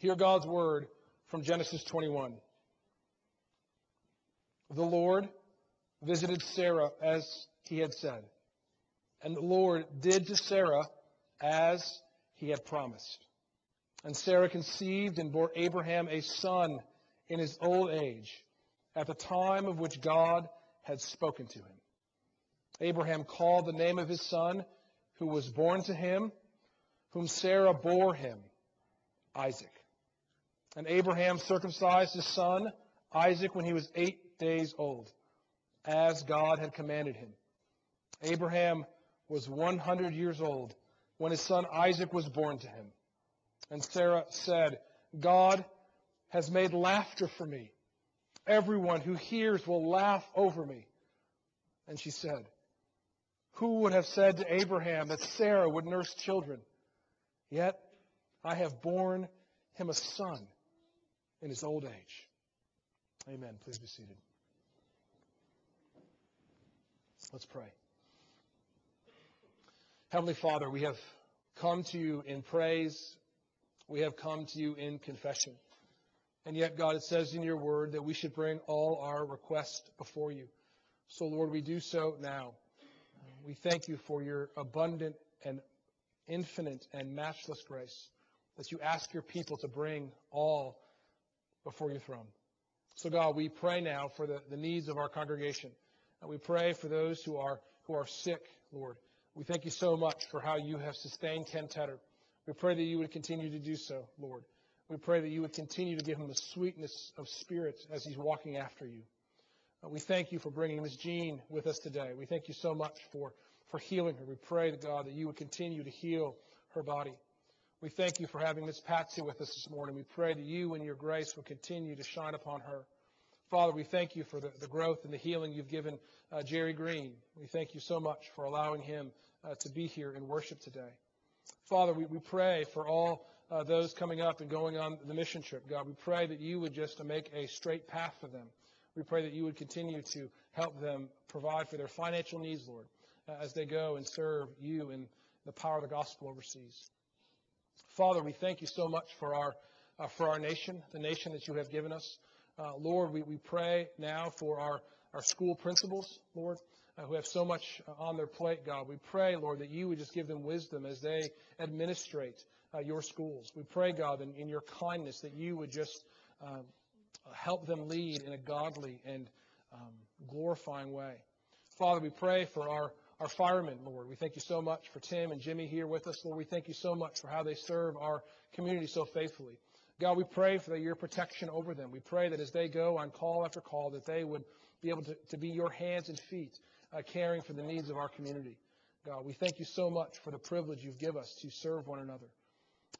Hear God's word from Genesis 21. The Lord visited Sarah as he had said, and the Lord did to Sarah as he had promised. And Sarah conceived and bore Abraham a son in his old age, at the time of which God had spoken to him. Abraham called the name of his son, who was born to him, whom Sarah bore him, Isaac. And Abraham circumcised his son, Isaac, when he was eight days old, as God had commanded him. Abraham was 100 years old when his son Isaac was born to him. And Sarah said, God has made laughter for me. Everyone who hears will laugh over me. And she said, Who would have said to Abraham that Sarah would nurse children? Yet I have borne him a son in his old age. Amen. Please be seated. Let's pray. Heavenly Father, we have come to you in praise. We have come to you in confession. And yet, God, it says in your word that we should bring all our requests before you. So, Lord, we do so now. We thank you for your abundant and infinite and matchless grace that you ask your people to bring all before your throne. So, God, we pray now for the, the needs of our congregation. And we pray for those who are, who are sick, Lord. We thank you so much for how you have sustained Ken Tedder. We pray that you would continue to do so, Lord. We pray that you would continue to give him the sweetness of spirit as he's walking after you. Uh, we thank you for bringing Miss Jean with us today. We thank you so much for, for healing her. We pray to God that you would continue to heal her body. We thank you for having Miss Patsy with us this morning. We pray that you and your grace will continue to shine upon her. Father, we thank you for the, the growth and the healing you've given uh, Jerry Green. We thank you so much for allowing him uh, to be here in worship today. Father, we, we pray for all uh, those coming up and going on the mission trip. God, we pray that you would just make a straight path for them. We pray that you would continue to help them provide for their financial needs, Lord, uh, as they go and serve you in the power of the gospel overseas. Father, we thank you so much for our, uh, for our nation, the nation that you have given us. Uh, Lord, we, we pray now for our, our school principals, Lord, uh, who have so much uh, on their plate, God. We pray, Lord, that you would just give them wisdom as they administrate uh, your schools. We pray, God, in, in, your kindness that you would just um, help them lead in a godly and um, glorifying way. Father, we pray for our our firemen, Lord. We thank you so much for Tim and Jimmy here with us, Lord. We thank you so much for how they serve our community so faithfully. God, we pray for your protection over them. We pray that as they go on call after call, that they would be able to, to be your hands and feet, uh, caring for the needs of our community. God, we thank you so much for the privilege you've given us to serve one another.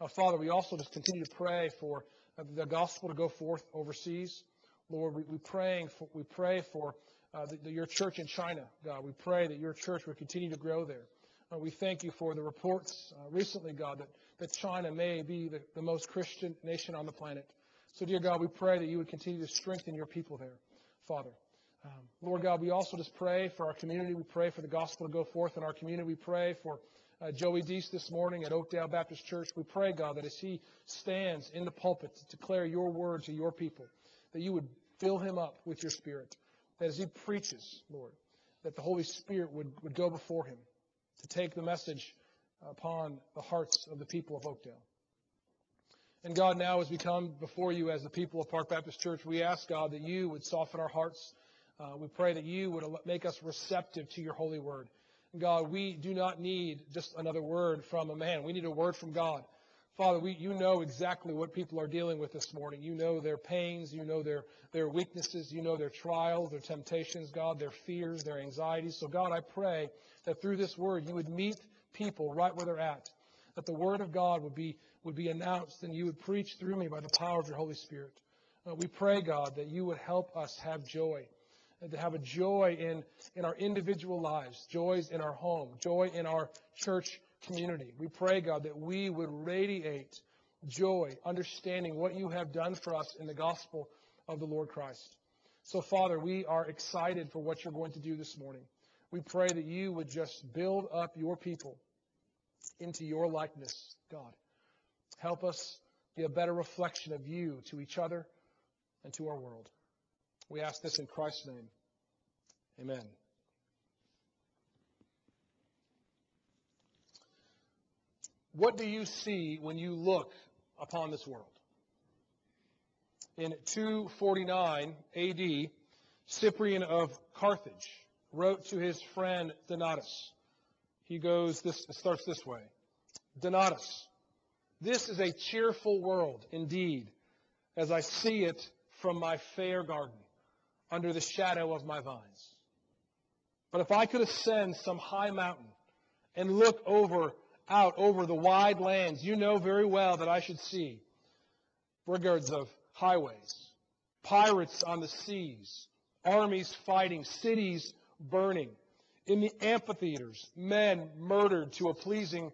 Uh, Father, we also just continue to pray for uh, the gospel to go forth overseas. Lord, we, we, praying for, we pray for uh, the, the, your church in China, God. We pray that your church will continue to grow there. Uh, we thank you for the reports uh, recently, God, that, that China may be the, the most Christian nation on the planet. So, dear God, we pray that you would continue to strengthen your people there, Father. Um, Lord God, we also just pray for our community. We pray for the gospel to go forth in our community. We pray for uh, Joey Deese this morning at Oakdale Baptist Church. We pray, God, that as he stands in the pulpit to declare your word to your people, that you would fill him up with your spirit that as he preaches, Lord, that the Holy Spirit would, would go before him to take the message upon the hearts of the people of Oakdale. And God, now as we come before you as the people of Park Baptist Church, we ask, God, that you would soften our hearts. Uh, we pray that you would make us receptive to your holy word. God, we do not need just another word from a man. We need a word from God. Father, we, you know exactly what people are dealing with this morning. You know their pains. You know their, their weaknesses. You know their trials, their temptations, God, their fears, their anxieties. So, God, I pray that through this word you would meet people right where they're at. That the word of God would be, would be announced and you would preach through me by the power of your Holy Spirit. Uh, we pray, God, that you would help us have joy. To have a joy in, in our individual lives, joys in our home, joy in our church community. We pray, God, that we would radiate joy, understanding what you have done for us in the gospel of the Lord Christ. So, Father, we are excited for what you're going to do this morning. We pray that you would just build up your people into your likeness, God. Help us, be a better reflection of you to each other and to our world. We ask this in Christ's name. Amen. What do you see when you look upon this world? In 249 AD, Cyprian of Carthage wrote to his friend Donatus. He goes this starts this way. Donatus, this is a cheerful world indeed, as I see it from my fair garden, under the shadow of my vines. But if I could ascend some high mountain and look over out over the wide lands, you know very well that I should see brigands of highways, pirates on the seas, armies fighting, cities burning, in the amphitheaters, men murdered to a pleasing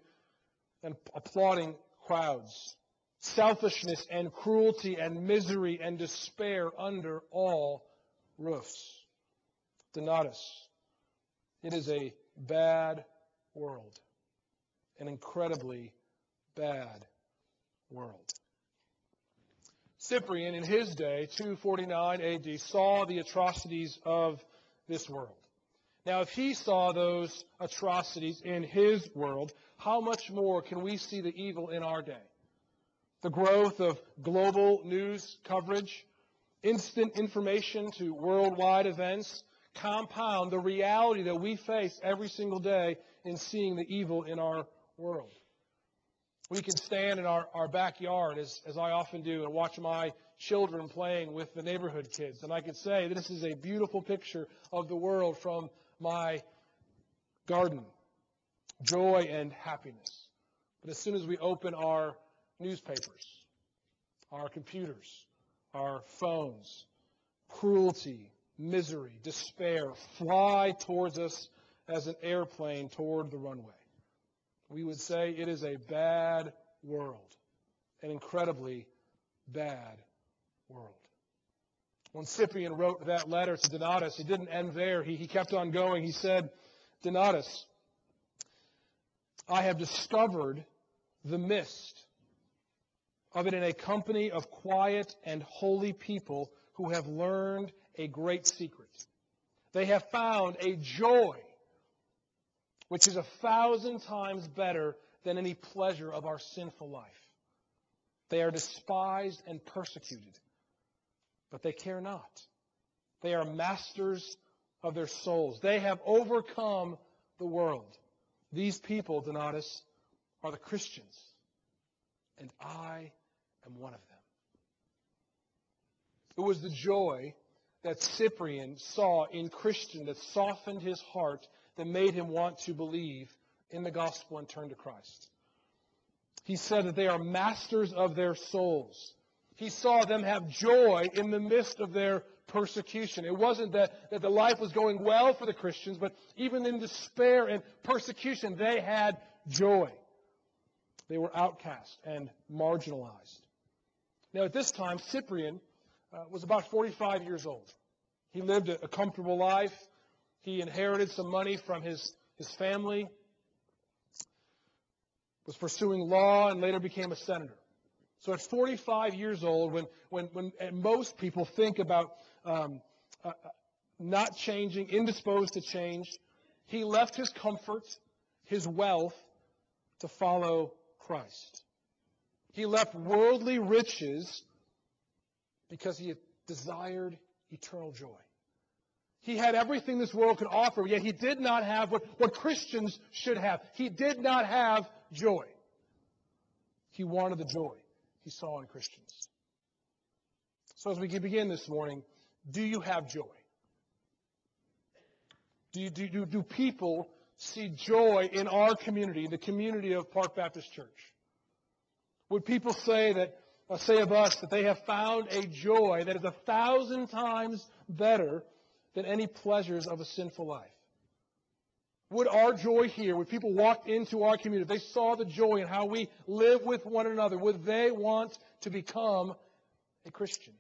and applauding crowds, selfishness and cruelty and misery and despair under all roofs. Donatus, it is a bad world an incredibly bad world. Cyprian, in his day, 249 AD, saw the atrocities of this world. Now, if he saw those atrocities in his world, how much more can we see the evil in our day? The growth of global news coverage, instant information to worldwide events, compound the reality that we face every single day in seeing the evil in our world. We can stand in our, our backyard, as, as I often do, and watch my children playing with the neighborhood kids. And I can say this is a beautiful picture of the world from my garden joy and happiness. But as soon as we open our newspapers, our computers, our phones, cruelty, misery, despair fly towards us as an airplane toward the runway we would say it is a bad world, an incredibly bad world. When Cyprian wrote that letter to Donatus, he didn't end there. He, he kept on going. He said, Donatus, I have discovered the mist of it in a company of quiet and holy people who have learned a great secret. They have found a joy which is a thousand times better than any pleasure of our sinful life. They are despised and persecuted, but they care not. They are masters of their souls. They have overcome the world. These people, Donatus, are the Christians, and I am one of them. It was the joy that Cyprian saw in Christian that softened his heart that made him want to believe in the gospel and turn to Christ. He said that they are masters of their souls. He saw them have joy in the midst of their persecution. It wasn't that, that the life was going well for the Christians, but even in despair and persecution, they had joy. They were outcast and marginalized. Now, at this time, Cyprian uh, was about 45 years old. He lived a, a comfortable life. He inherited some money from his, his family, was pursuing law, and later became a senator. So at 45 years old, when, when, when most people think about um, uh, uh, not changing, indisposed to change, he left his comfort, his wealth, to follow Christ. He left worldly riches because he desired eternal joy. He had everything this world could offer, yet he did not have what, what Christians should have. He did not have joy. He wanted the joy he saw in Christians. So as we begin this morning, do you have joy? Do, you, do, do, do people see joy in our community, the community of Park Baptist Church? Would people say that, uh, say of us, that they have found a joy that is a thousand times better than any pleasures of a sinful life. Would our joy here, would people walk into our community, they saw the joy in how we live with one another, would they want to become a Christian?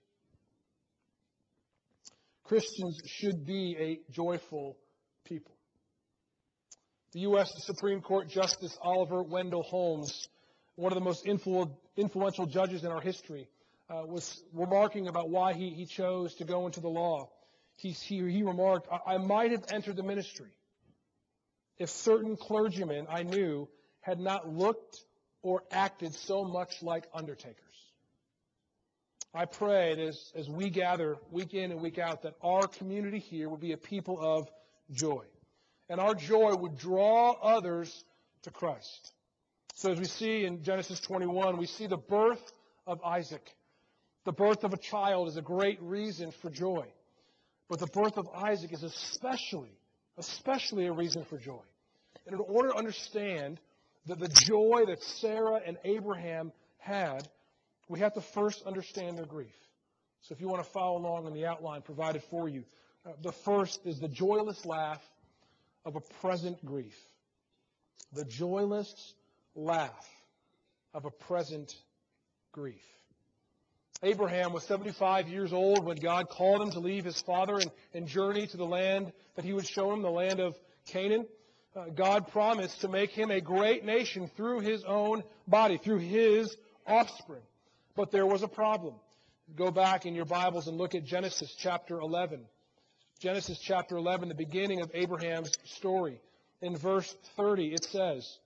Christians should be a joyful people. The U.S. Supreme Court Justice Oliver Wendell Holmes, one of the most influ- influential judges in our history, uh, was remarking about why he, he chose to go into the law. He, he, remarked, I, I might have entered the ministry if certain clergymen I knew had not looked or acted so much like undertakers. I pray that as, as we gather week in and week out that our community here would be a people of joy. And our joy would draw others to Christ. So as we see in Genesis 21, we see the birth of Isaac. The birth of a child is a great reason for joy. But the birth of Isaac is especially, especially a reason for joy. And in order to understand that the joy that Sarah and Abraham had, we have to first understand their grief. So if you want to follow along in the outline provided for you, uh, the first is the joyless laugh of a present grief. The joyless laugh of a present grief. Abraham was 75 years old when God called him to leave his father and, and journey to the land that he would show him, the land of Canaan. Uh, God promised to make him a great nation through his own body, through his offspring. But there was a problem. Go back in your Bibles and look at Genesis chapter 11. Genesis chapter 11, the beginning of Abraham's story. In verse 30, it says,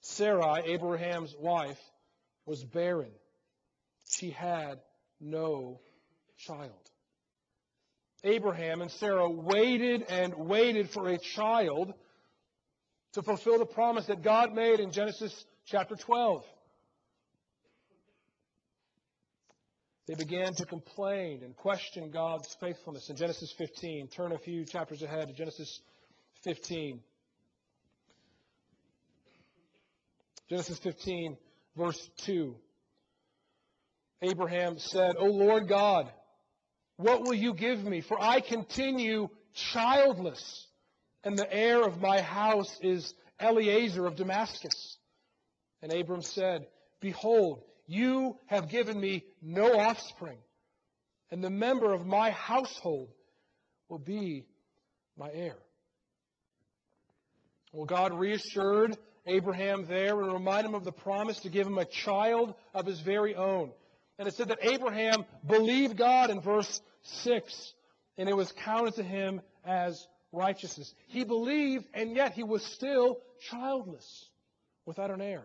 Sarai, Abraham's wife, was barren. She had no child. Abraham and Sarah waited and waited for a child to fulfill the promise that God made in Genesis chapter 12. They began to complain and question God's faithfulness in Genesis 15. Turn a few chapters ahead to Genesis 15. Genesis 15, verse 2. Abraham said, O Lord God, what will you give me? For I continue childless, and the heir of my house is Eliezer of Damascus. And Abram said, Behold, you have given me no offspring, and the member of my household will be my heir. Well, God reassured Abraham there and reminded him of the promise to give him a child of his very own. And it said that Abraham believed God in verse 6, and it was counted to him as righteousness. He believed, and yet he was still childless, without an heir.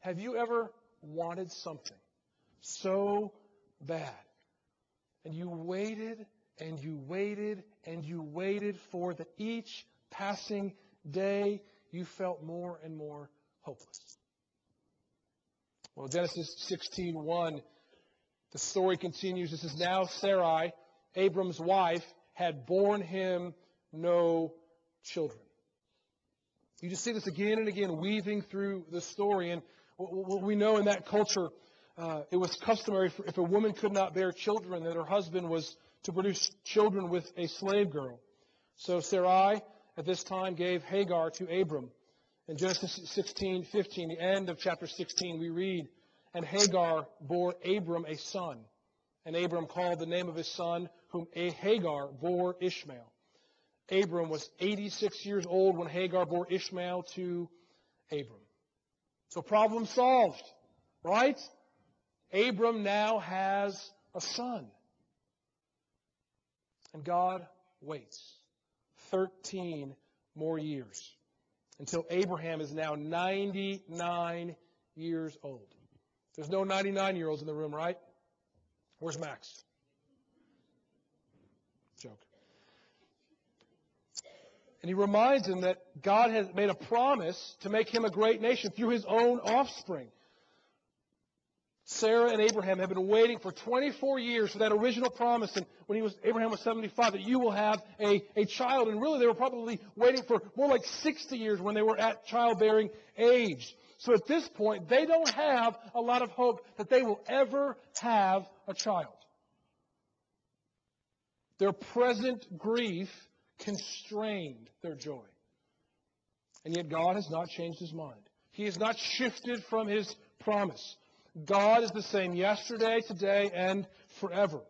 Have you ever wanted something so bad. And you waited and you waited and you waited for that each passing day you felt more and more hopeless. Well, Genesis 16:1, the story continues. This is now Sarai, Abram's wife, had borne him no children. You just see this again and again weaving through the story. And what we know in that culture, uh, it was customary for, if a woman could not bear children, that her husband was to produce children with a slave girl. So Sarai at this time gave Hagar to Abram. In Genesis 16, 15, the end of chapter 16, we read, And Hagar bore Abram a son. And Abram called the name of his son, whom Hagar bore Ishmael. Abram was 86 years old when Hagar bore Ishmael to Abram. So problem solved, right? Abram now has a son. And God waits 13 more years until Abraham is now 99 years old. There's no 99 year olds in the room, right? Where's Max? Joke. And he reminds him that God has made a promise to make him a great nation through his own offspring. Sarah and Abraham have been waiting for 24 years for that original promise. And when he was, Abraham was 75, that you will have a, a child. And really, they were probably waiting for more like 60 years when they were at childbearing age. So at this point, they don't have a lot of hope that they will ever have a child. Their present grief constrained their joy. And yet God has not changed his mind. He has not shifted from his promise. God is the same yesterday, today, and forever.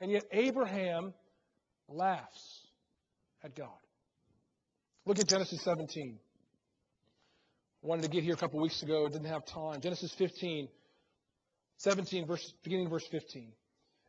And yet Abraham laughs at God. Look at Genesis 17. wanted to get here a couple weeks ago, didn't have time. Genesis 15, 17, verse, beginning verse 15.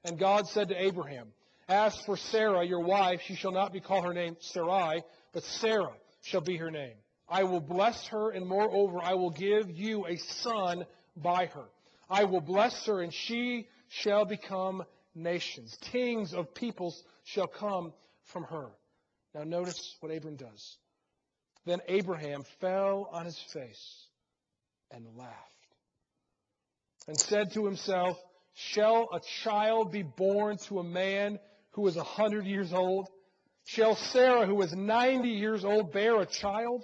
And God said to Abraham, As for Sarah, your wife, she shall not be called her name Sarai, but Sarah shall be her name. I will bless her, and moreover, I will give you a son by her. I will bless her, and she shall become nations. Kings of peoples shall come from her. Now, notice what Abram does. Then Abraham fell on his face and laughed and said to himself, Shall a child be born to a man who is a hundred years old? Shall Sarah, who is ninety years old, bear a child?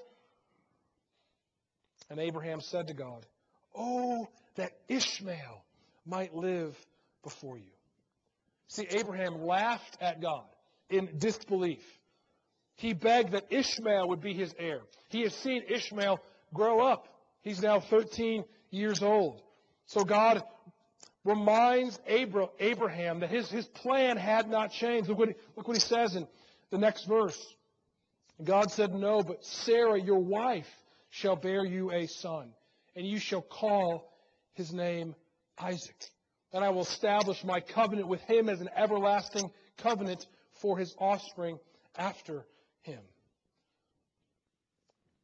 And Abraham said to God, Oh, that Ishmael might live before you. See, Abraham laughed at God in disbelief. He begged that Ishmael would be his heir. He has seen Ishmael grow up. He's now 13 years old. So God reminds Abraham that his, his plan had not changed. Look what, he, look what he says in the next verse. God said, No, but Sarah, your wife, shall bear you a son, and you shall call his name Isaac. And I will establish my covenant with him as an everlasting covenant for his offspring after him.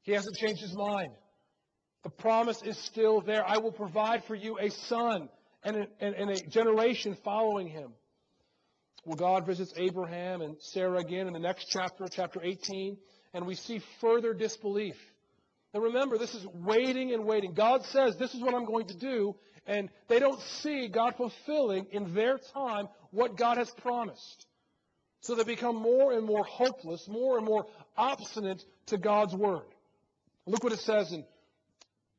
He hasn't changed his mind. The promise is still there. I will provide for you a son and a, and, and a generation following him. Well, God visits Abraham and Sarah again in the next chapter, chapter 18, and we see further disbelief. And remember, this is waiting and waiting. God says, This is what I'm going to do, and they don't see God fulfilling in their time what God has promised. So they become more and more hopeless, more and more obstinate to God's word. Look what it says in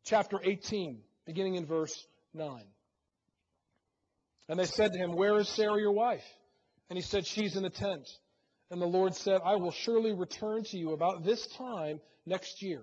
chapter 18, beginning in verse 9. And they said to him, Where is Sarah your wife? And he said, She's in the tent. And the Lord said, I will surely return to you about this time next year.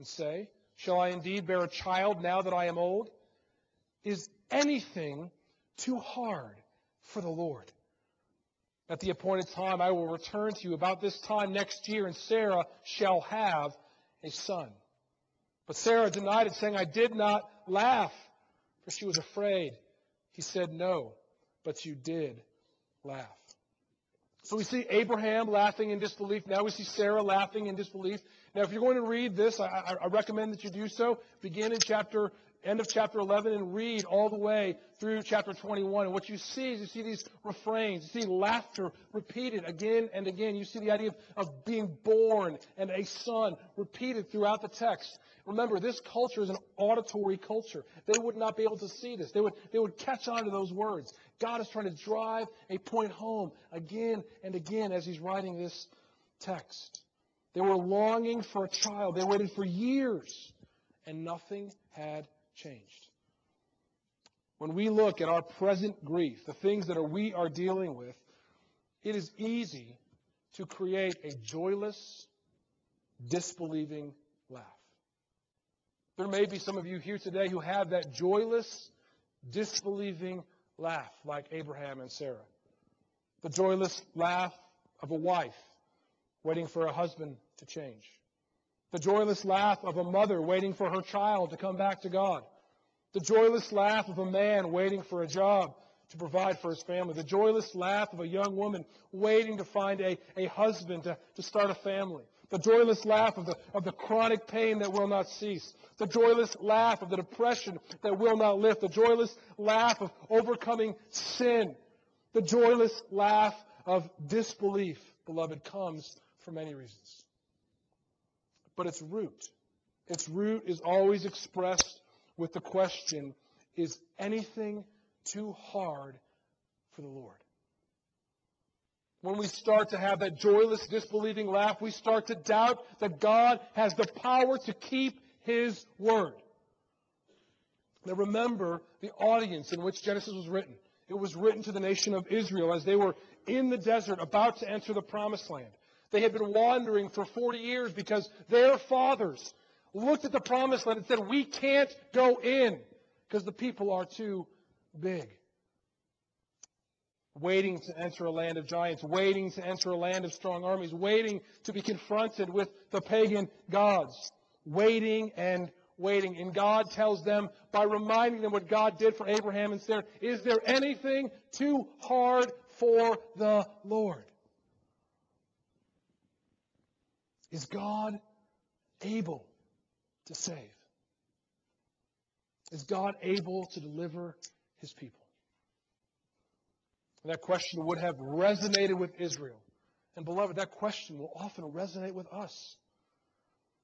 and say, Shall I indeed bear a child now that I am old? Is anything too hard for the Lord. At the appointed time, I will return to you about this time next year, and Sarah shall have a son. But Sarah denied it, saying, I did not laugh, for she was afraid. He said, No, but you did laugh. So we see Abraham laughing in disbelief. Now we see Sarah laughing in disbelief. Now, if you're going to read this, I, I recommend that you do so. Begin in chapter end of chapter 11 and read all the way through chapter 21. And what you see is you see these refrains. You see laughter repeated again and again. You see the idea of, of being born and a son repeated throughout the text. Remember, this culture is an auditory culture. They would not be able to see this. They would, they would catch on to those words. God is trying to drive a point home again and again as he's writing this text. They were longing for a child. They waited for years, and nothing had changed. When we look at our present grief, the things that are, we are dealing with, it is easy to create a joyless, disbelieving laugh. There may be some of you here today who have that joyless, disbelieving laugh like Abraham and Sarah. The joyless laugh of a wife waiting for a husband to change. The joyless laugh of a mother waiting for her child to come back to God. The joyless laugh of a man waiting for a job to provide for his family. The joyless laugh of a young woman waiting to find a, a husband to, to start a family. The joyless laugh of the, of the chronic pain that will not cease. The joyless laugh of the depression that will not lift. The joyless laugh of overcoming sin. The joyless laugh of disbelief, beloved, comes for many reasons but its root. Its root is always expressed with the question Is anything too hard for the Lord? When we start to have that joyless, disbelieving laugh, we start to doubt that God has the power to keep his word. Now remember the audience in which Genesis was written. It was written to the nation of Israel as they were in the desert about to enter the promised land. They had been wandering for 40 years because their fathers looked at the promised land and said, We can't go in because the people are too big. Waiting to enter a land of giants, waiting to enter a land of strong armies, waiting to be confronted with the pagan gods, waiting and waiting. And God tells them by reminding them what God did for Abraham and Sarah, is there anything too hard for the Lord? Is God able to save? Is God able to deliver his people? And that question would have resonated with Israel. And beloved, that question will often resonate with us.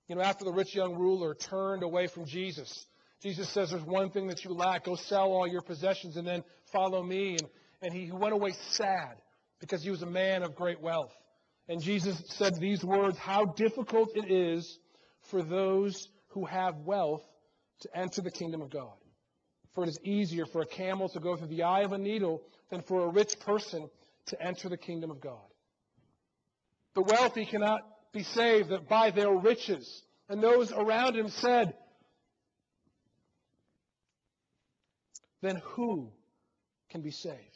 You know, after the rich young ruler turned away from Jesus, Jesus says, There's one thing that you lack. Go sell all your possessions and then follow me. And, and he went away sad because he was a man of great wealth. And Jesus said these words How difficult it is for those who have wealth to enter the kingdom of God. For it is easier for a camel to go through the eye of a needle than for a rich person to enter the kingdom of God. The wealthy cannot be saved by their riches. And those around him said, Then who can be saved?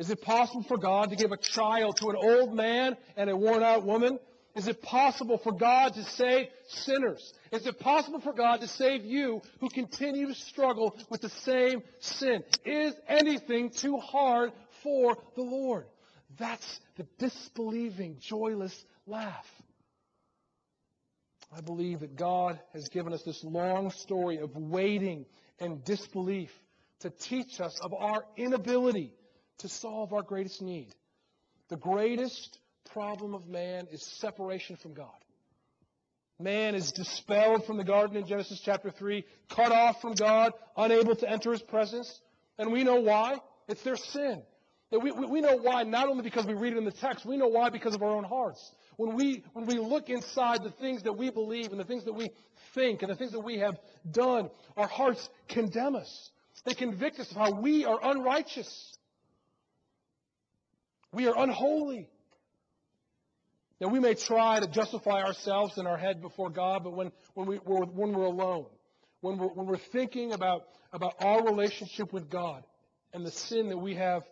Is it possible for God to give a child to an old man and a worn out woman? Is it possible for God to save sinners? Is it possible for God to save you who continue to struggle with the same sin? Is anything too hard for the Lord? That's the disbelieving, joyless laugh. I believe that God has given us this long story of waiting and disbelief to teach us of our inability to solve our greatest need. The greatest problem of man is separation from God. Man is dispelled from the garden in Genesis chapter 3, cut off from God, unable to enter his presence. And we know why. It's their sin. We, we know why not only because we read it in the text, we know why because of our own hearts. When we, when we look inside the things that we believe and the things that we think and the things that we have done, our hearts condemn us. They convict us of how we are unrighteous. We are unholy. Now, we may try to justify ourselves in our head before God, but when, when, we, we're, when we're alone, when we're, when we're thinking about, about our relationship with God and the sin that we have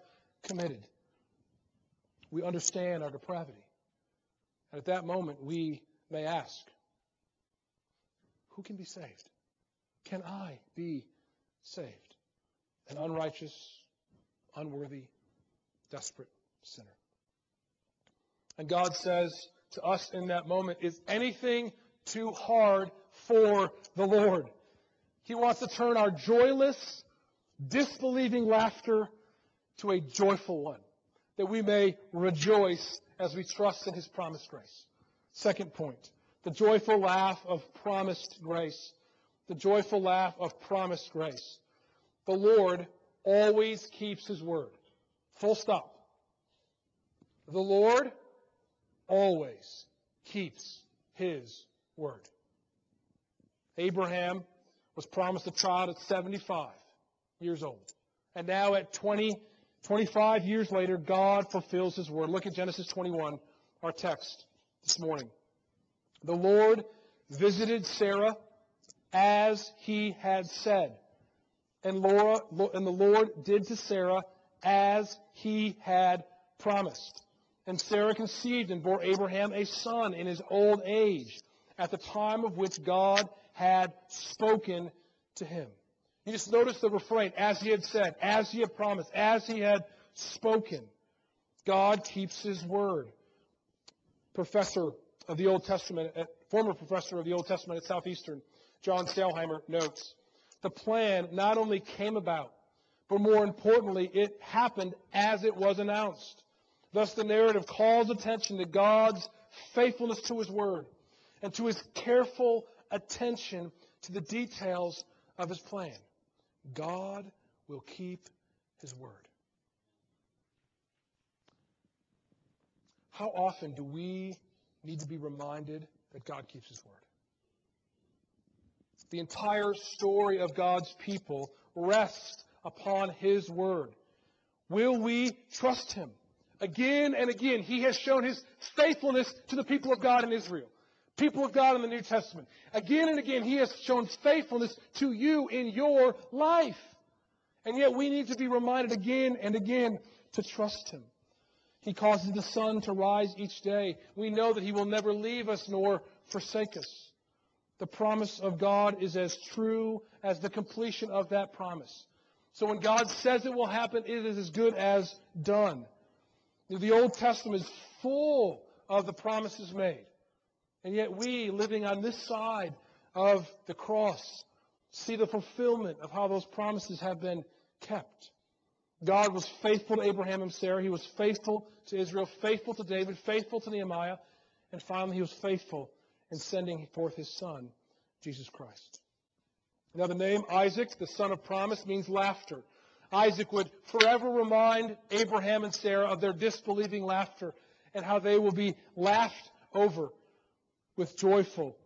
committed, we understand our depravity. And at that moment, we may ask, Who can be saved? Can I be saved? An unrighteous, unworthy, desperate sinner. And God says to us in that moment, Is anything too hard for the Lord? He wants to turn our joyless, disbelieving laughter to a joyful one, that we may rejoice as we trust in His promised grace. Second point the joyful laugh of promised grace. The joyful laugh of promised grace. The Lord always keeps His word. Full stop. The Lord always keeps his word. Abraham was promised a child at 75 years old. And now at 20, 25 years later, God fulfills his word. Look at Genesis 21, our text this morning. The Lord visited Sarah as he had said. And, Laura, and the Lord did to Sarah as he had promised. And Sarah conceived and bore Abraham a son in his old age, at the time of which God had spoken to him. You just notice the refrain, as he had said, as he had promised, as he had spoken. God keeps his word. Professor of the Old Testament, uh, former professor of the Old Testament at Southeastern, John Sailhamer notes, the plan not only came about, but more importantly, it happened as it was announced. Thus, the narrative calls attention to God's faithfulness to His Word and to His careful attention to the details of His plan. God will keep His Word. How often do we need to be reminded that God keeps His Word? The entire story of God's people rests upon His Word. Will we trust Him? Again and again, He has shown His faithfulness to the people of God in Israel. People of God in the New Testament. Again and again, He has shown faithfulness to you in your life. And yet we need to be reminded again and again to trust Him. He causes the sun to rise each day. We know that He will never leave us nor forsake us. The promise of God is as true as the completion of that promise. So when God says it will happen, it is as good as done. The Old Testament is full of the promises made. And yet we, living on this side of the cross, see the fulfillment of how those promises have been kept. God was faithful to Abraham and Sarah. He was faithful to Israel, faithful to David, faithful to Nehemiah, and finally he was faithful in sending forth his son, Jesus Christ. Now the name Isaac, the son of promise, means laughter. Isaac would forever remind Abraham and Sarah of their disbelieving laughter and how they will be laughed over with joyful,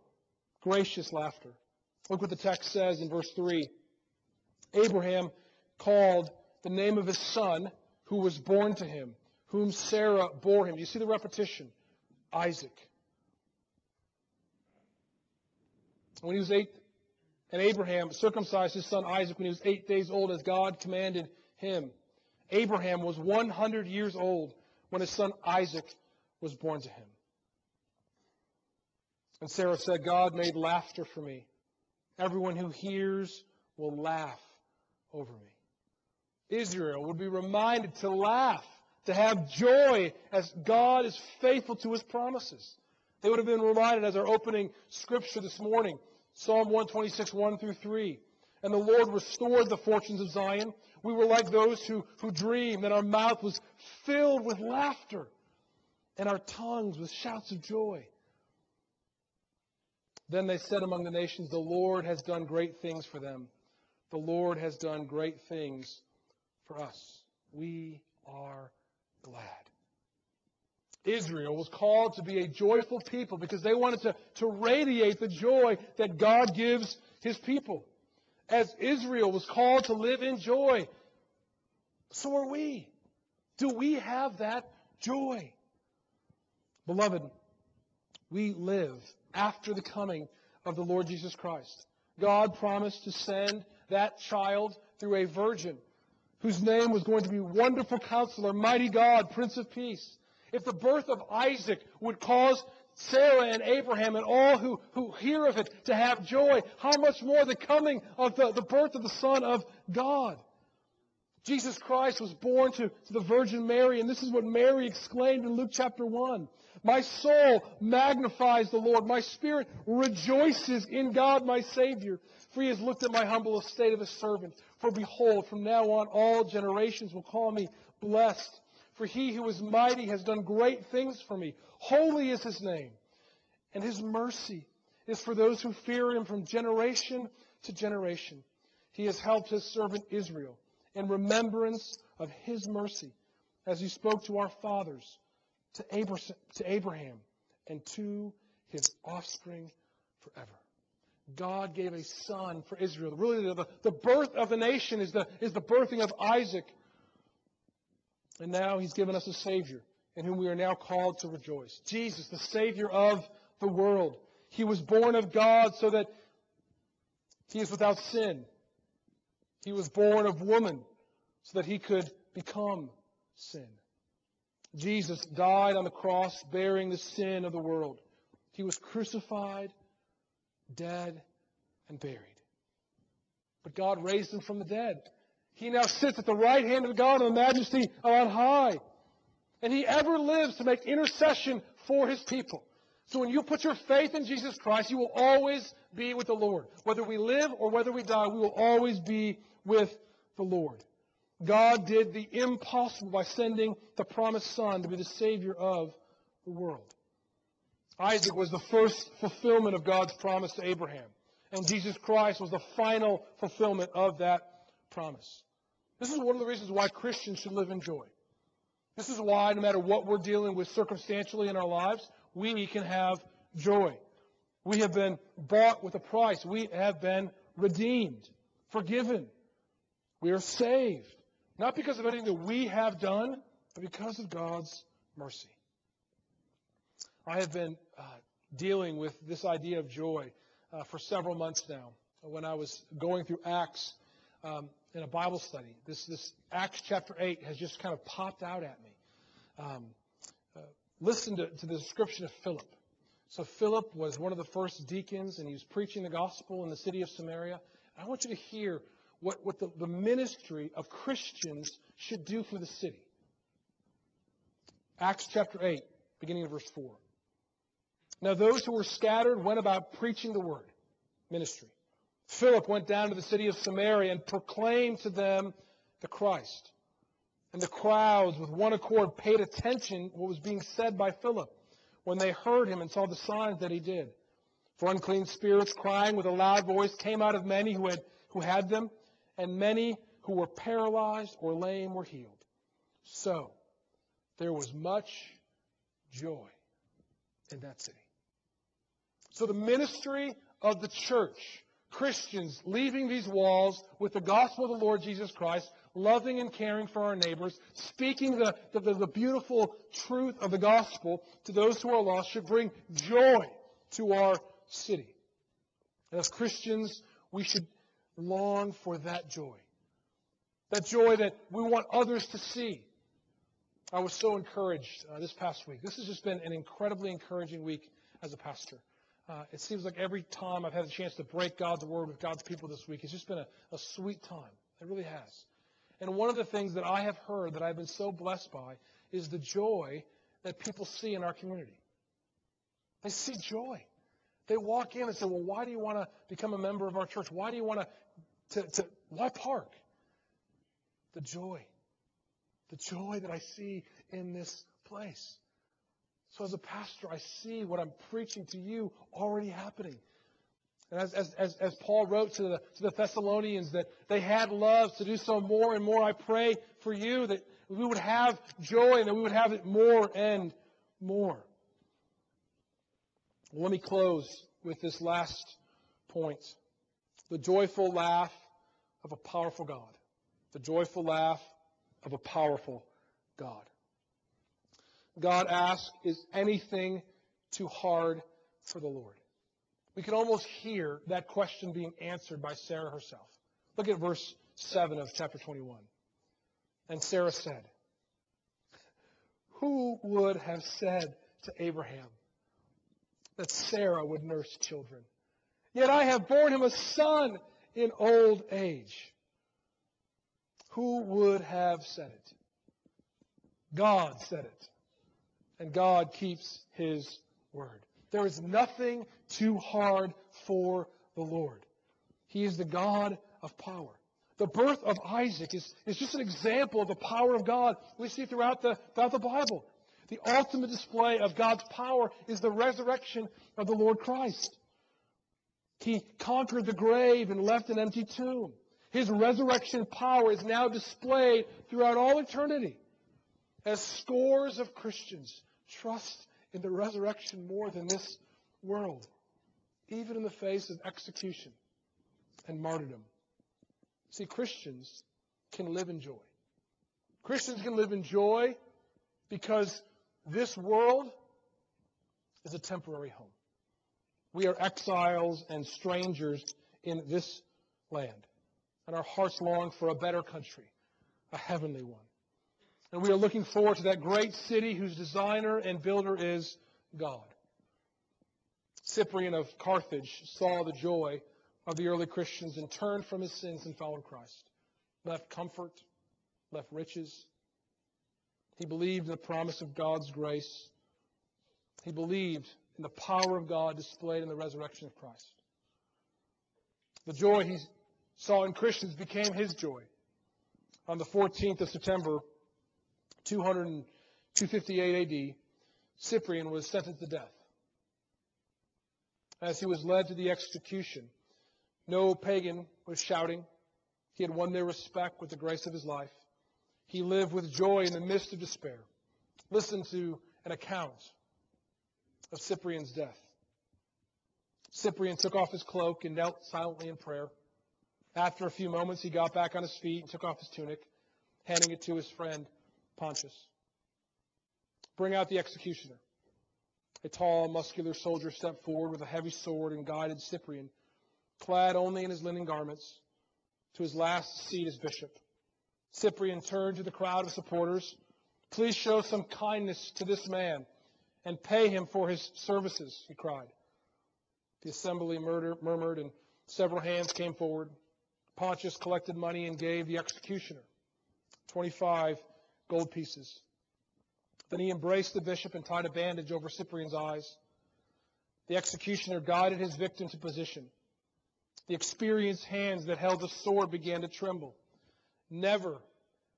gracious laughter. Look what the text says in verse 3. Abraham called the name of his son who was born to him, whom Sarah bore him. Do you see the repetition? Isaac. When he was eight, and Abraham circumcised his son Isaac when he was eight days old, as God commanded him. Abraham was 100 years old when his son Isaac was born to him. And Sarah said, God made laughter for me. Everyone who hears will laugh over me. Israel would be reminded to laugh, to have joy as God is faithful to his promises. They would have been reminded as our opening scripture this morning, Psalm 126, 1 through 3. And the Lord restored the fortunes of Zion. We were like those who, who dreamed, and our mouth was filled with laughter, and our tongues with shouts of joy. Then they said among the nations, The Lord has done great things for them. The Lord has done great things for us. We are glad. Israel was called to be a joyful people because they wanted to, to radiate the joy that God gives his people. As Israel was called to live in joy, so are we. Do we have that joy? Beloved, we live after the coming of the Lord Jesus Christ. God promised to send that child through a virgin whose name was going to be Wonderful Counselor, Mighty God, Prince of Peace. If the birth of Isaac would cause Sarah and Abraham and all who, who hear of it to have joy, how much more the coming of the, the birth of the Son of God? Jesus Christ was born to, to the Virgin Mary, and this is what Mary exclaimed in Luke chapter 1. My soul magnifies the Lord. My spirit rejoices in God my Savior, for he has looked at my humble estate of a servant. For behold, from now on all generations will call me blessed. For he who is mighty has done great things for me. Holy is his name. And his mercy is for those who fear him from generation to generation. He has helped his servant Israel in remembrance of his mercy as he spoke to our fathers to Abraham and to his offspring forever. God gave a son for Israel. Really, the, the birth of the nation is the, is the birthing of Isaac. And now he's given us a Savior in whom we are now called to rejoice. Jesus, the Savior of the world. He was born of God so that he is without sin. He was born of woman so that he could become sin. Jesus died on the cross bearing the sin of the world. He was crucified, dead, and buried. But God raised him from the dead. He now sits at the right hand of God in the majesty on high. And he ever lives to make intercession for his people. So when you put your faith in Jesus Christ, you will always be with the Lord. Whether we live or whether we die, we will always be with the Lord. God did the impossible by sending the promised son to be the Savior of the world. Isaac was the first fulfillment of God's promise to Abraham. And Jesus Christ was the final fulfillment of that promise. This is one of the reasons why Christians should live in joy. This is why, no matter what we're dealing with circumstantially in our lives, we can have joy. We have been bought with a price. We have been redeemed, forgiven. We are saved. Not because of anything that we have done, but because of God's mercy. I have been uh, dealing with this idea of joy uh, for several months now. When I was going through Acts um, in a Bible study, this, this Acts chapter 8 has just kind of popped out at me. Um, uh, listen to, to the description of Philip. So Philip was one of the first deacons, and he was preaching the gospel in the city of Samaria. I want you to hear what, what the, the ministry of Christians should do for the city. Acts chapter 8, beginning of verse 4. Now those who were scattered went about preaching the word, ministry. Philip went down to the city of Samaria and proclaimed to them the Christ. And the crowds, with one accord, paid attention to what was being said by Philip when they heard him and saw the signs that he did. For unclean spirits, crying with a loud voice, came out of many who had, who had them, and many who were paralyzed or lame were healed. So there was much joy in that city. So the ministry of the church, Christians leaving these walls with the gospel of the Lord Jesus Christ, loving and caring for our neighbors, speaking the, the, the beautiful truth of the gospel to those who are lost should bring joy to our city. And as Christians, we should long for that joy. That joy that we want others to see. I was so encouraged uh, this past week. This has just been an incredibly encouraging week as a pastor. Uh, it seems like every time I've had a chance to break God's word with God's people this week, it's just been a, a sweet time. It really has. And one of the things that I have heard that I've been so blessed by is the joy that people see in our community. They see joy. They walk in and say, Well, why do you want to become a member of our church? Why do you want to, to, why park? The joy. The joy that I see in this place. So as a pastor, I see what I'm preaching to you already happening. And as, as, as, as Paul wrote to the, to the Thessalonians that they had love to do so more and more, I pray for you that we would have joy and that we would have it more and more. Let me close with this last point. The joyful laugh of a powerful God. The joyful laugh of a powerful God. God asks, is anything too hard for the Lord? We can almost hear that question being answered by Sarah herself. Look at verse 7 of chapter 21. And Sarah said, Who would have said to Abraham, that Sarah would nurse children. Yet I have borne him a son in old age. Who would have said it? God said it. And God keeps his word. There is nothing too hard for the Lord. He is the God of power. The birth of Isaac is, is just an example of the power of God we see throughout the, throughout the Bible. The ultimate display of God's power is the resurrection of the Lord Christ. He conquered the grave and left an empty tomb. His resurrection power is now displayed throughout all eternity as scores of Christians trust in the resurrection more than this world, even in the face of execution and martyrdom. See, Christians can live in joy. Christians can live in joy because this world is a temporary home. We are exiles and strangers in this land. And our hearts long for a better country, a heavenly one. And we are looking forward to that great city whose designer and builder is God. Cyprian of Carthage saw the joy of the early Christians and turned from his sins and followed Christ. Left comfort, left riches, he believed in the promise of God's grace. He believed in the power of God displayed in the resurrection of Christ. The joy he saw in Christians became his joy. On the 14th of September, 258 AD, Cyprian was sentenced to death. As he was led to the execution, no pagan was shouting. He had won their respect with the grace of his life. He lived with joy in the midst of despair. Listen to an account of Cyprian's death. Cyprian took off his cloak and knelt silently in prayer. After a few moments, he got back on his feet and took off his tunic, handing it to his friend Pontius. Bring out the executioner. A tall, muscular soldier stepped forward with a heavy sword and guided Cyprian, clad only in his linen garments, to his last seat as bishop. Cyprian turned to the crowd of supporters. Please show some kindness to this man and pay him for his services, he cried. The assembly murmured, and several hands came forward. Pontius collected money and gave the executioner 25 gold pieces. Then he embraced the bishop and tied a bandage over Cyprian's eyes. The executioner guided his victim to position. The experienced hands that held the sword began to tremble. Never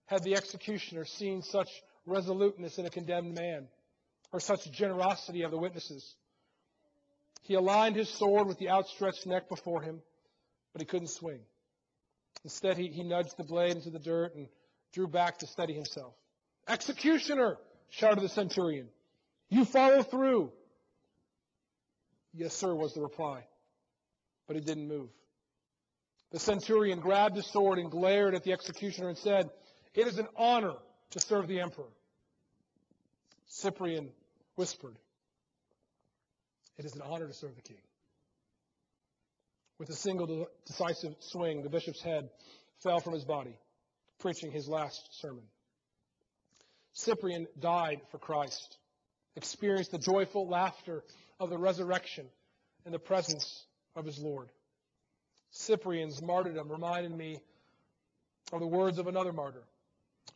had the executioner seen such resoluteness in a condemned man or such generosity of the witnesses. He aligned his sword with the outstretched neck before him, but he couldn't swing. Instead, he, he nudged the blade into the dirt and drew back to steady himself. Executioner! shouted the centurion. You follow through. Yes, sir, was the reply. But he didn't move. The centurion grabbed his sword and glared at the executioner and said, It is an honor to serve the emperor. Cyprian whispered, it is an honor to serve the king. With a single decisive swing, the bishop's head fell from his body, preaching his last sermon. Cyprian died for Christ, experienced the joyful laughter of the resurrection in the presence of his Lord. Cyprian's martyrdom reminded me of the words of another martyr.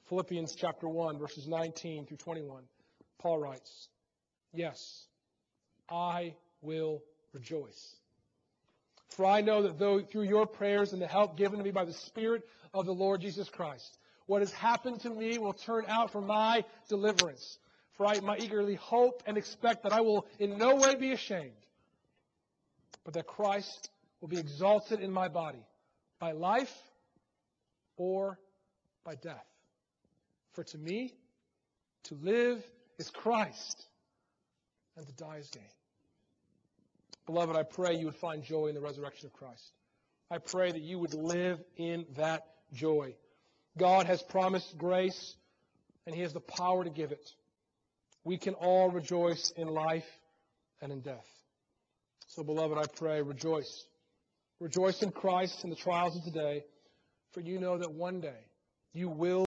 Philippians chapter 1, verses 19 through 21. Paul writes, Yes, I will rejoice. For I know that though through your prayers and the help given to me by the Spirit of the Lord Jesus Christ, what has happened to me will turn out for my deliverance. For I eagerly hope and expect that I will in no way be ashamed, but that Christ will be exalted in my body by life or by death. For to me, to live is Christ, and to die is gain. Beloved, I pray you would find joy in the resurrection of Christ. I pray that you would live in that joy. God has promised grace, and He has the power to give it. We can all rejoice in life and in death. So, beloved, I pray, rejoice. Rejoice in Christ in the trials of today, for you know that one day you will.